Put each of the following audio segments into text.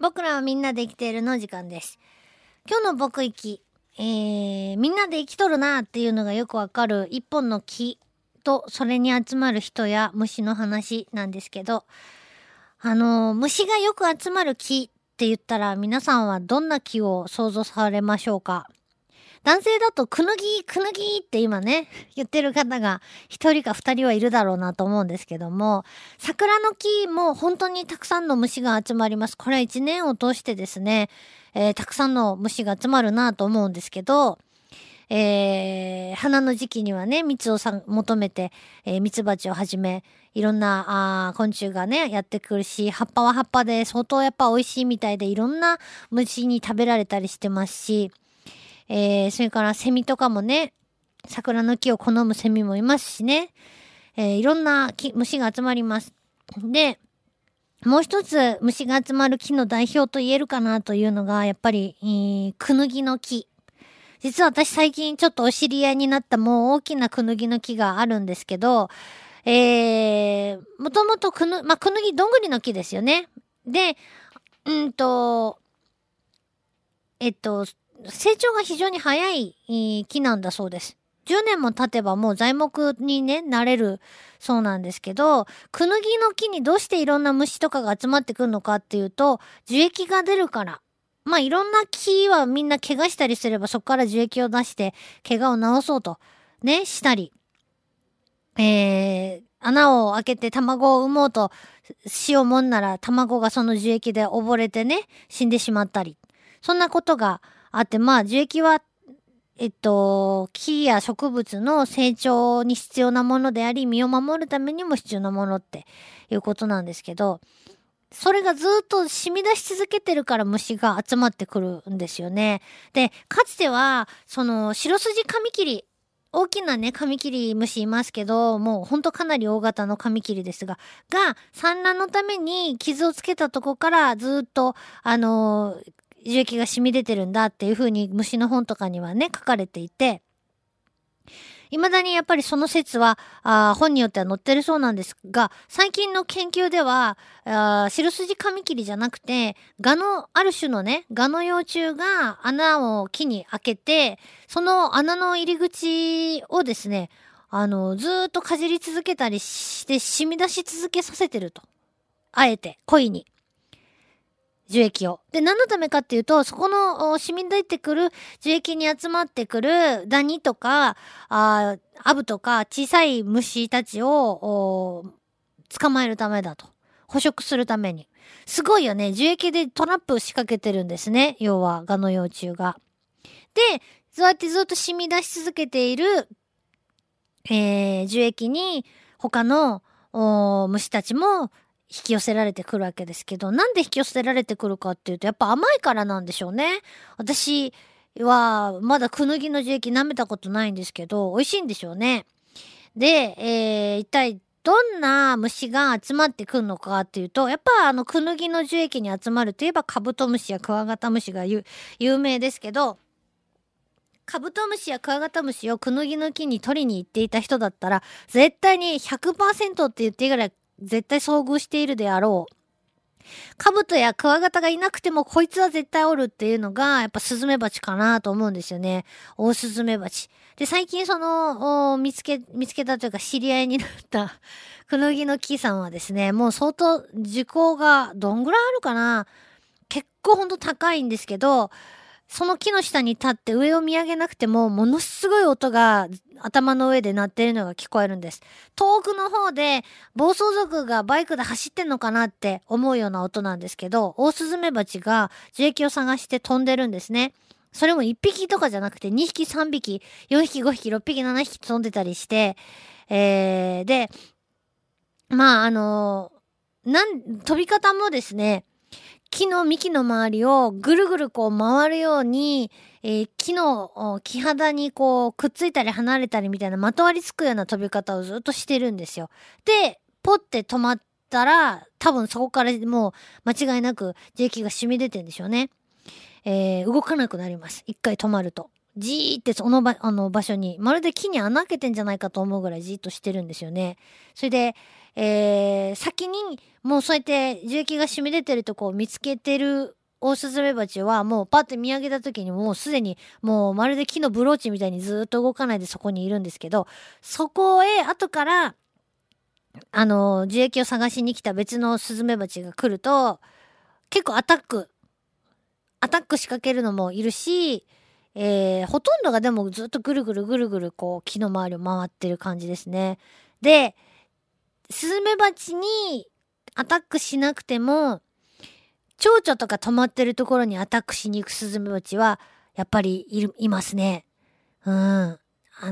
僕らはみんなで生きているの時間です。今日の僕行き、えー、みんなで生きとるなっていうのがよくわかる一本の木とそれに集まる人や虫の話なんですけど、あのー虫がよく集まる木って言ったら皆さんはどんな木を想像されましょうか？男性だとくぬぎ、くぬぎって今ね、言ってる方が一人か二人はいるだろうなと思うんですけども、桜の木も本当にたくさんの虫が集まります。これは一年を通してですね、えーたくさんの虫が集まるなと思うんですけど、えー花の時期にはね、蜜をさ求めて、えー、蜜蜂をはじめ、いろんなあ昆虫がね、やってくるし、葉っぱは葉っぱで相当やっぱ美味しいみたいで、いろんな虫に食べられたりしてますし、えーそれからセミとかもね、桜の木を好むセミもいますしね、えーいろんな虫が集まります。で、もう一つ虫が集まる木の代表と言えるかなというのが、やっぱり、クヌギの木。実は私最近ちょっとお知り合いになったもう大きなクヌギの木があるんですけど、えー、もともとクヌ、まあ、クヌギどんぐりの木ですよね。で、うんと、えっと、成長が非常に早い木なんだそうです。10年も経てばもう材木にね、なれるそうなんですけど、クヌギの木にどうしていろんな虫とかが集まってくるのかっていうと、樹液が出るから。まあいろんな木はみんな怪我したりすればそこから樹液を出して怪我を治そうとね、したり。えー、穴を開けて卵を産もうとしようもんなら卵がその樹液で溺れてね、死んでしまったり。そんなことがあって、まあ樹液はえっと、木や植物の成長に必要なものであり、身を守るためにも必要なものっていうことなんですけど、それがずっと染み出し続けてるから虫が集まってくるんですよね。で、かつては、その、白筋カミキリ、大きなね、カミキリ虫いますけど、もうほんとかなり大型のカミキリですが、が、産卵のために傷をつけたとこからずっと、あの樹液が染み出てるんだっていう風に虫の本とかにはね、書かれていて、未だにやっぱりその説は、あ本によっては載ってるそうなんですが、最近の研究では、白筋カミキリじゃなくて、ガの、ある種のね、ガの幼虫が穴を木に開けて、その穴の入り口をですね、あの、ずっとかじり続けたりして染み出し続けさせてると。あえて、恋に。樹液を。で、何のためかっていうと、そこの染み出てくる樹液に集まってくるダニとか、あアブとか小さい虫たちを捕まえるためだと。捕食するために。すごいよね。樹液でトラップを仕掛けてるんですね。要は、ガの幼虫が。で、そうやってずっと染み出し続けている、えー、樹液に他の虫たちも引き寄せられてくるわけですけど、なんで引き寄せられてくるかっていうと、やっぱ甘いからなんでしょうね。私は、まだクヌギの樹液舐めたことないんですけど、美味しいんでしょうね。で、えー、一体、どんな虫が集まってくるのかっていうと、やっぱあの、クヌギの樹液に集まるといえばカブトムシやクワガタムシが有有名ですけど、カブトムシやクワガタムシをクヌギの木に取りに行っていた人だったら、絶対に100%って言っていいぐらい絶対遭遇しているであろう。カブトやクワガタがいなくてもこいつは絶対おるっていうのがやっぱスズメバチかなと思うんですよね。オオスズメバチ。で、最近その、見つけ、見つけたというか知り合いになったクヌギの木さんはですね、もう相当時効がどんぐらいあるかな結構ほんと高いんですけど、その木の下に立って上を見上げなくても、ものすごい音が頭の上で鳴ってるのが聞こえるんです。遠くの方で暴走族がバイクで走ってんのかなって思うような音なんですけど、オオスズメバチが樹液を探して飛んでるんですね。それも1匹とかじゃなくて2匹、3匹、4匹、5匹、6匹、7匹飛んでたりして、えー、で、まあ、あのなん、飛び方もですね、木の幹の周りをぐるぐるこう回るように、えー木の木肌にこうくっついたり離れたりみたいなまとわりつくような飛び方をずっとしてるんですよ。で、ポッて止まったら、多分そこからもう間違いなく樹液が染み出てるんでしょうね。えー動かなくなります。一回止まると。じーってその場あの場所にまるで木に穴開けてんじゃないかと思うぐらいじーっとしてるんですよね。それで、えー、先にもうそうやって樹液が染み出てるとこを見つけてるオオスズメバチはもうパッて見上げた時にもうすでにもうまるで木のブローチみたいにずっと動かないでそこにいるんですけどそこへ後からあの樹液を探しに来た別のスズメバチが来ると結構アタックアタック仕掛けるのもいるし、えー、ほとんどがでもずっとぐるぐるぐるぐるこう木の周りを回ってる感じですね。で、スズメバチにアタックしなくても、蝶々とか止まってるところにアタックしに行くスズメバチは、やっぱりい、ますね。うん。あ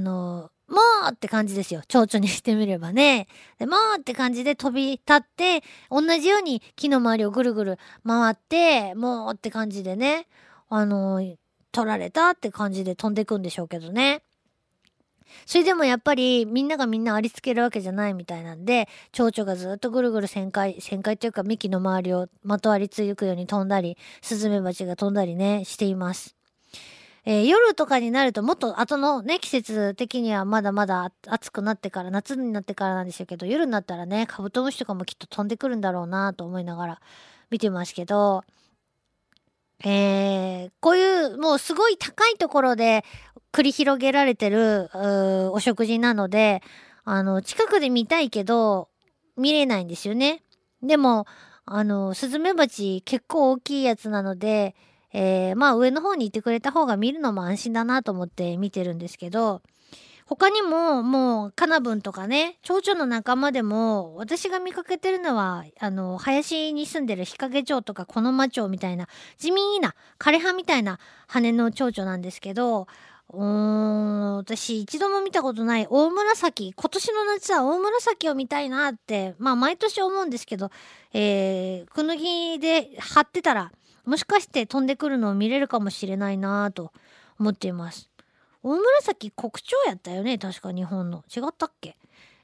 の、もうって感じですよ。蝶々にしてみればね。で、もうって感じで飛び立って、同じように木の周りをぐるぐる回って、もうって感じでね、あの、取られたって感じで飛んでくんでしょうけどね。それでもやっぱりみんながみんなありつけるわけじゃないみたいなんで、蝶々がずっとぐるぐる旋回、旋回というか幹の周りをまとわりついくように飛んだり、スズメバチが飛んだりね、しています。えー、夜とかになるともっと後のね、季節的にはまだまだ暑くなってから、夏になってからなんでしょうけど、夜になったらね、カブトムシとかもきっと飛んでくるんだろうなと思いながら見てますけど、えー、こういうもうすごい高いところで繰り広げられてるお食事なので、あの、近くで見たいけど、見れないんですよね。でも、あの、スズメバチ結構大きいやつなので、えー、まあ上の方にいてくれた方が見るのも安心だなと思って見てるんですけど、他にももうカナブンとかね、蝶々の仲間でも私が見かけてるのは、あの、林に住んでる日陰蝶とかコノマ蝶みたいな地味な枯葉みたいな羽の蝶々なんですけど、うーん、私一度も見たことない大紫。今年の夏は大紫を見たいなって、まあ毎年思うんですけど、えー、くぬぎで張ってたら、もしかして飛んでくるのを見れるかもしれないなと思っています。大紫国鳥やったよね？確か日本の。違ったっけ？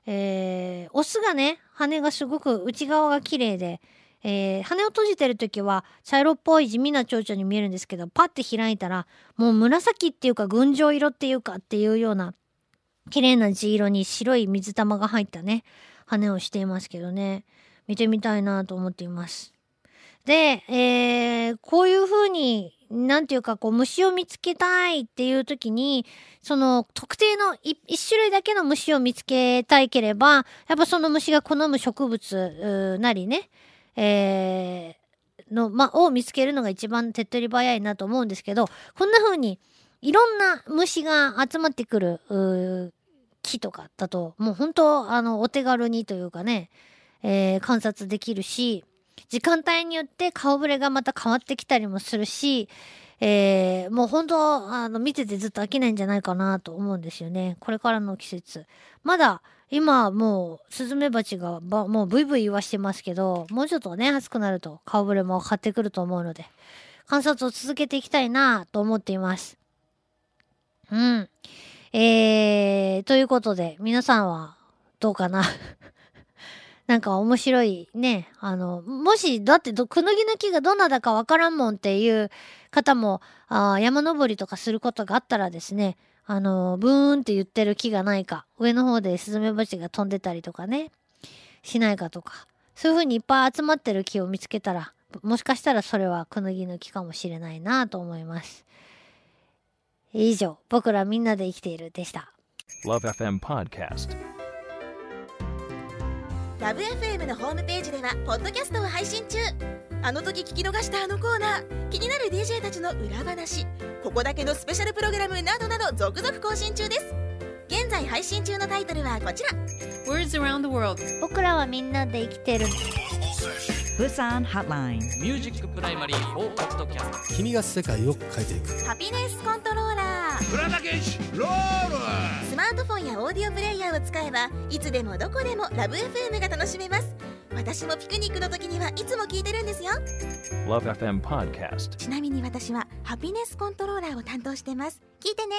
えー、オスがね、羽がすごく内側が綺麗で、えー、羽を閉じてる時は茶色っぽい地味な蝶々に見えるんですけど、パッて開いたら、もう紫っていうか群青色っていうかっていうような、綺麗な地色に白い水玉が入ったね、羽をしていますけどね、見てみたいなと思っています。で、えー、こういう風に、なんていうか、こう、虫を見つけたいっていう時に、その、特定の一種類だけの虫を見つけたいければ、やっぱその虫が好む植物なりね、えー、の、ま、を見つけるのが一番手っ取り早いなと思うんですけど、こんな風に、いろんな虫が集まってくる、木とかだと、もう本当、あの、お手軽にというかね、えー、観察できるし、時間帯によって顔ぶれがまた変わってきたりもするし、えー、もう本当、あの、見ててずっと飽きないんじゃないかなと思うんですよね。これからの季節。まだ、今もう、スズメバチがば、もうブイブイ言わしてますけど、もうちょっとね、暑くなると顔ぶれも変わってくると思うので、観察を続けていきたいなと思っています。うん。えー、ということで、皆さんはどうかな？なんか面白いね。あの、もし、だってくぬぎの木がどなだかわからんもんっていう方も、あ山登りとかすることがあったらですね、あの、ブーンって言ってる木がないか、上の方でスズメバチが飛んでたりとかね、しないかとか、そういう風にいっぱい集まってる木を見つけたら、もしかしたらそれはくぬぎの木かもしれないなと思います。以上、僕らみんなで生きているでした。LoveFM Podcast ラブ f m のホームページではポッドキャストを配信中。あの時聞き逃したあのコーナー。気になる DJ たちの裏話。ここだけのスペシャルプログラムなどなど続々更新中です。現在配信中のタイトルはこちら。Words around the world 僕らはみんなで生きてる。プサンハッラインミュージックプライマリー4ポッドキャスト君が世界を変えていく。ハピネスコントローラースマートフォンやオーディオプレイヤーを使えばいつでもどこでもラブ f m が楽しめます。私もピクニックの時にはいつも聞いてるんですよ。LoveFM Podcast ちなみに私はハピネスコントローラーを担当してます。聞いてね